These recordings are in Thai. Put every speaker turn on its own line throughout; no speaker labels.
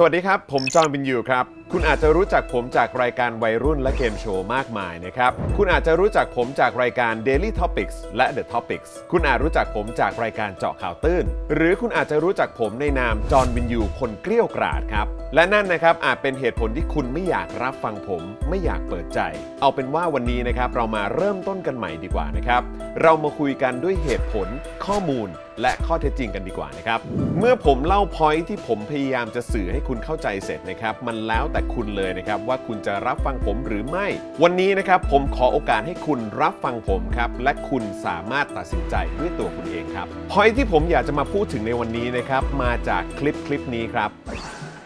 สวัสดีครับ ผมจอห์นวินยูครับ คุณอาจจะรู้จักผมจากรายการวัยรุ่นและเกมโชว์มากมายนะครับ คุณอาจจะรู้จักผมจากรายการ Daily Topics และ The Topics คุณอาจรู้จักผมจากรายการเจาะข่าวตื้น หรือคุณอาจจะรู้จักผมในนามจอห์นวินยูคนเกลี้ยวกราดครับ และนั่นนะครับอาจเป็นเหตุผลที่คุณไม่อยากรับฟังผม ไม่อยากเปิดใจ เอาเป็นว่าวันนี้นะครับเรามาเริ่มต้นกันใหม่ดีกว่านะครับ เรามาคุยกันด้วยเหตุผลข้อมูล และข้อเท็จจริงกันดีกว่านะครับ เมื่อผมเล่าพอยที่ผมพยายามจะสื่อให้คุณเข้าใจเสร็จนะครับ มันแล้วแต่คุณเลยนะครับว่าคุณจะรับฟังผมหรือไม่ วันนี้นะครับผมขอโอกาสให้คุณรับฟังผมครับและคุณสามารถตัดสินใจด้วยตัวคุณเองครับพอยที่ผมอยากจะมาพูดถึงในวันนี้นะครับมาจากคลิปคลิปนี้ครับ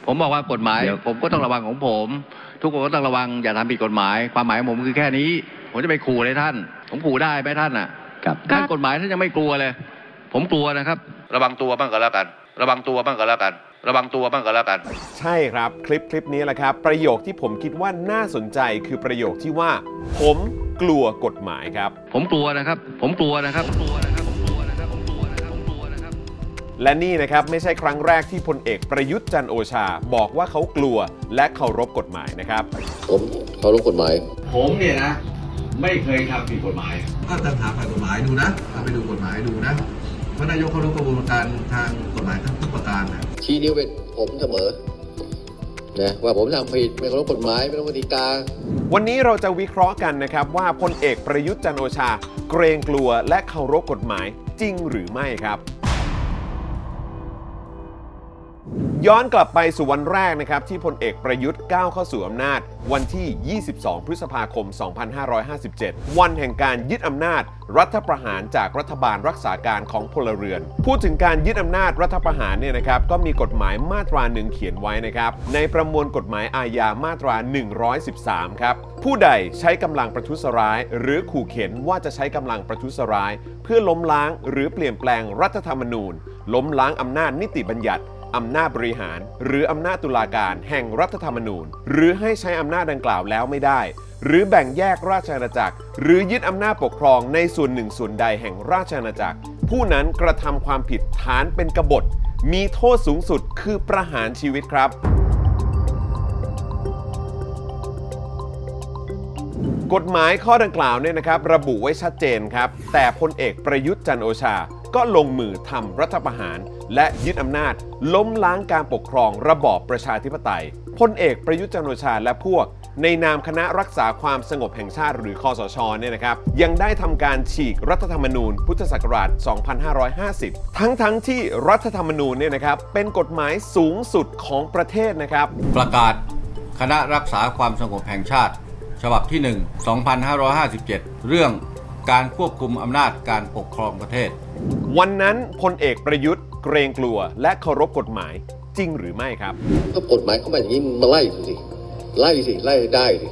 ผมบอกว่ากฎหมาย
เดี๋ยว
ผมก็ต้องระวังของผม ทุกคนก็ต้องระวังอย่าทำผิดกฎหมาย ความหมายของผมคือแค่นี้ ผมจะไปขู่อะไรท่าน ผมขู่ได้ไหมท่านอะ
ครับ
ท่านกฎหมายท่านยังไม่กลัวเลย ผมกลัวนะครับ ระวังตัวบ้างก็แล้วกัน ระวังตัวบ้างก็แล้วกัน ระวังตัวบ้างก็แล้วกัน
ใช่ครับคลิปคลิปนี้แหละครับ ประโยคที่ผมคิดว่าน่าสนใจคือประโยคที่ว่า ผมกลัวกฎหมายครับ
ผมกลัวนะครับ ผมกลัวนะครับผมกลัวนะครับผมกลัวนะครับผมกลัวนะครับผมกลัวนะครับ
และนี่นะครับไม่ใช่ครั้งแรกที่พลเอกประยุทธ์จันทร์โอชา บอกว่าเขากลัวและเคารพกฎหมายนะครับ
ผมเคารพกฎหมาย
ผมเนี่ยนะ ไม่เคยทำผิดกฎหมาย
ก็ตามถามฝ่ายกฎหมายดูนะเอาไปดูกฎหมายดูนะเพราะนายกเขารู้กระบวนการทางกฎหมายทั้งทุกประการนะ
ชี้นิ้วเป็นผมเสมอนะว่าผมทำผิดไม่เคารพกฎหมายไม่เคารพกติกา
วันนี้เราจะวิเคราะห์กันนะครับ ว่าพลเอกประยุทธ์จันทร์โอชา เกรงกลัวและเคารพกฎหมายจริงหรือไม่ครับ ย้อนกลับไปสู่วันแรกนะครับ ที่พลเอกประยุทธ์ก้าวเข้าสู่อำนาจ วันที่ 22 พฤษภาคม 2557 วันแห่งการยึดอำนาจ รัฐประหารจากรัฐบาลรักษาการของพลเรือน พูดถึงการยึดอำนาจรัฐประหารเนี่ยนะครับก็มีกฎหมายมาตราหนึ่งเขียนไว้นะครับในประมวลกฎหมายอาญามาตรา 113 ครับผู้ใดใช้กำลังประทุษร้าย หรือขู่เข็นว่าจะใช้กำลังประทุษร้าย เพื่อล้มล้างหรือเปลี่ยนแปลงรัฐธรรมนูญ ล้มล้างอำนาจนิติบัญญัติ อำนาจบริหาร หรืออำนาจตุลาการแห่งรัฐธรรมนูญ หรือให้ใช้อำนาจดังกล่าวแล้วไม่ได้ หรือแบ่งแยกราชอาณาจักร หรือยึดอำนาจปกครองในส่วนหนึ่งส่วนใดแห่งราชอาณาจักร ผู้นั้นกระทำความผิดฐานเป็นกบฏ มีโทษสูงสุดคือประหารชีวิตครับกฎหมายข้อดังกล่าวเนี่ยนะครับระบุไว้ชัดเจนครับ แต่พลเอกประยุทธ์จันโอชา ก็ลงมือทำรัฐประหาร และยึดอำนาจ ล้มล้างการปกครองระบอบประชาธิปไตยพลเอกประยุทธ์จันทร์โอชาและพวก ในนามคณะรักษาความสงบแห่งชาติหรือคอสชเนี่ยนะครับ ยังได้ทำการฉีกรัฐธรรมนูญ พุทธศักราช 2550 ทั้งทั้งๆที่รัฐธรรมนูญเนี่ยนะครับเป็นกฎหมายสูงสุดของประเทศนะครับ
ประกาศคณะรักษาความสงบแห่งชาติ ฉบับที่ 1 2557 เรื่องการควบคุมอำนาจการปกครองประเทศ
วันนั้นพลเอกประยุทธ์เกรงกลัว และเคารพกฎหมายจริงหรือไม่ครับ
ก็กฎหมายเข้ามาอย่างนี้มึงมาไล่สิไล่สิไล่ได้สิ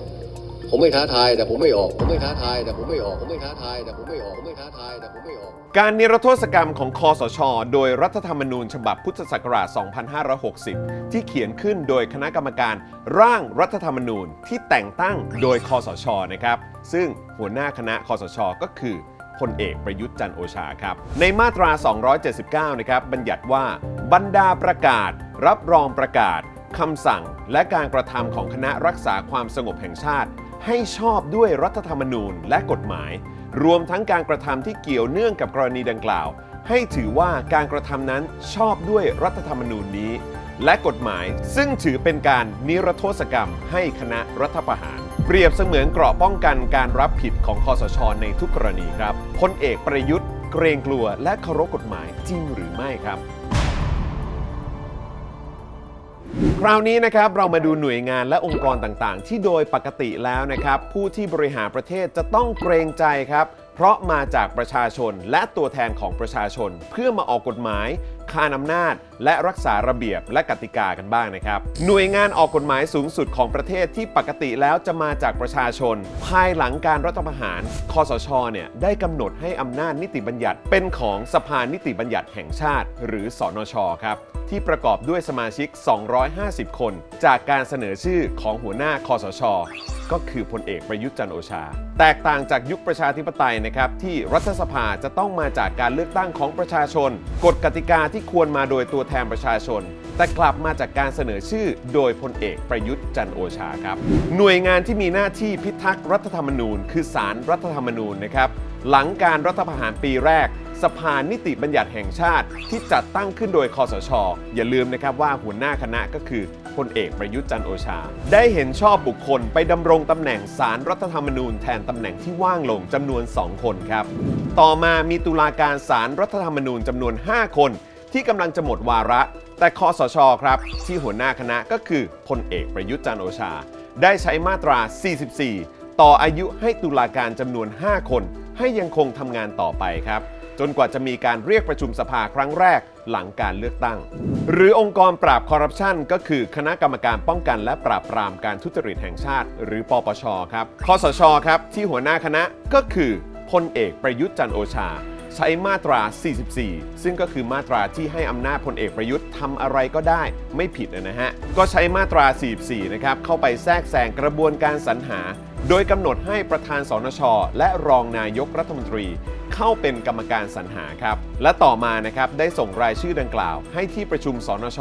ผมไม่ท้าทายแต่ผมไม่ออกผมไม่ท้าทายแต่ผมไม่ออกผมไม่ท้าทายแต่ผมไม่ออกผมไม่ท้าทายแต่ผมไม่ออก
การนิรโทษกรรมของคอสช โดยรัฐธรรมนูญฉบับพุทธศักราช 2560 ที่เขียนขึ้นโดยคณะกรรมการร่างรัฐธรรมนูญที่แต่งตั้งโดยคอสชนะครับ ซึ่งหัวหน้าคณะคอสช ก็คือ พลเอกประยุทธ์จันโอชาครับ ในมาตรา 279 นะครับ บัญญัติว่า บรรดาประกาศ รับรองประกาศคำสั่ง และการกระทำของคณะรักษาความสงบแห่งชาติ ให้ชอบด้วยรัฐธรรมนูญและกฎหมาย รวมทั้งการกระทำที่เกี่ยวเนื่องกับกรณีดังกล่าว ให้ถือว่าการกระทำนั้นชอบด้วยรัฐธรรมนูญนี้ และกฎหมาย ซึ่งถือเป็นการนิรโทษกรรมให้คณะรัฐประหาร เปรียบเสมือนเกราะป้องกันการรับผิดของคอสชในทุกกรณีครับพลเอกประยุทธ์ เกรงกลัวและเคารพกฎหมายจริงหรือไม่ครับคราวนี้นะครับเรามาดูหน่วยงานและองค์กรต่างๆ ที่โดยปกติแล้วนะครับ ผู้ที่บริหารประเทศจะต้องเกรงใจครับ เพราะมาจากประชาชนและตัวแทนของประชาชน เพื่อมาออกกฎหมาย คานอำนาจ และรักษาระเบียบและกติกากันบ้างนะครับ หน่วยงานออกกฎหมายสูงสุดของประเทศที่ปกติแล้วจะมาจากประชาชน ภายหลังการรัฐประหาร คอสชเนี่ยได้กำหนดให้อำนาจนิติบัญญัติ เป็นของสภานิติบัญญัติแห่งชาติ หรือสอนชครับ ที่ประกอบด้วยสมาชิก 250 คน จากการเสนอชื่อของหัวหน้าคอสช ก็คือพลเอกประยุทธ์จันโอชา แตกต่างจากยุคประชาธิปไตยนะครับ ที่รัฐสภาจะต้องมาจากการเลือกตั้งของประชาชน กฎกติกาที่ควรมาโดยตัวแทนประชาชน แต่กลับมาจากการเสนอชื่อ โดยพลเอกประยุทธ์จันโอชาครับ หน่วยงานที่มีหน้าที่พิทักษ์รัฐธรรมนูญ คือศาลรรัฐธรรมนูญนะครับหลังการรัฐประหารปีแรก สภานิติบัญญัติแห่งชาติ ที่จัดตั้งขึ้นโดยคอสช อย่าลืมนะครับว่าหัวหน้าคณะก็คือพลเอกประยุทธ์จันโอชา ได้เห็นชอบบุคคลไปดำรงตำแหน่งสารรัฐธรรมนูญแทนตำแหน่งที่ว่างลงจำนวน 2 คนครับ ต่อมามีตุลาการสารรัฐธรรมนูญจำนวน 5 คน ที่กำลังจะหมดวาระ แต่คอสชครับ ที่หัวหน้าคณะก็คือพลเอกประยุทธ์จันโอชา ได้ใช้มาตรา 44 ต่ออายุให้ตุลาการจำนวน 5 คน ให้ยังคงทำงานต่อไปครับ จนกว่าจะมีการเรียกประชุมสภาครั้งแรกหลังการเลือกตั้ง หรือองค์กรปราบคอร์รัปชันก็คือคณะกรรมการป้องกันและปราบปรามการทุจริตแห่งชาติ หรือปปชครับคอสชครับ ที่หัวหน้าคณะก็คือพลเอกประยุทธ์จันโอชา ใช้มาตรา 44 ซึ่งก็คือมาตราที่ให้อำนาจพลเอกประยุทธ์ทำอะไรก็ได้ไม่ผิดนะฮะ ก็ใช้มาตรา 44 นะครับเข้าไปแทรกแซงกระบวนการสรรหา โดยกำหนดให้ประธานสนช และรองนายกรัฐมนตรี เข้าเป็นกรรมการสรรหาครับ และต่อมานะครับได้ส่งรายชื่อดังกล่าว ให้ที่ประชุมสนช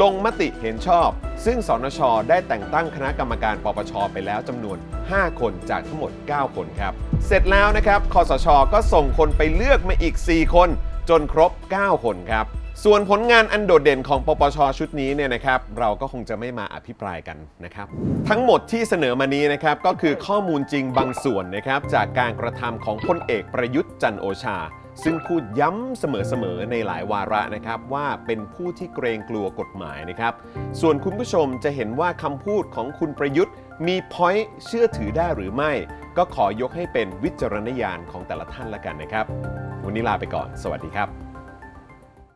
ลงมติเห็นชอบ ซึ่งสนช ได้แต่งตั้งคณะกรรมการปปช ไปแล้วจำนวน 5 คนจากทั้งหมด 9 คนครับ เสร็จแล้วนะครับคอสช ก็ส่งคนไปเลือกมาอีก 4 คน จนครบ 9 คนครับ ส่วนผลงานอันโดดเด่นของปปชชุดนี้เนี่ยนะครับเราก็คงจะไม่มาอภิปรายกันนะครับ ทั้งหมดที่เสนอมานี้นะครับก็คือข้อมูลจริงบางส่วนนะครับจากการกระทำของพลเอกประยุทธ์จันโอชา ซึ่งพูดย้ำเสมอๆในหลายวาระนะครับว่าเป็นผู้ที่เกรงกลัวกฎหมายนะครับ ส่วนคุณผู้ชมจะเห็นว่าคำพูดของคุณประยุทธ์มีพอยต์เชื่อถือได้หรือไม่ ก็ขอยกให้เป็นวิจารณญาณของแต่ละท่านละกันนะครับ วันนี้ลาไปก่อน สวัสดีครับ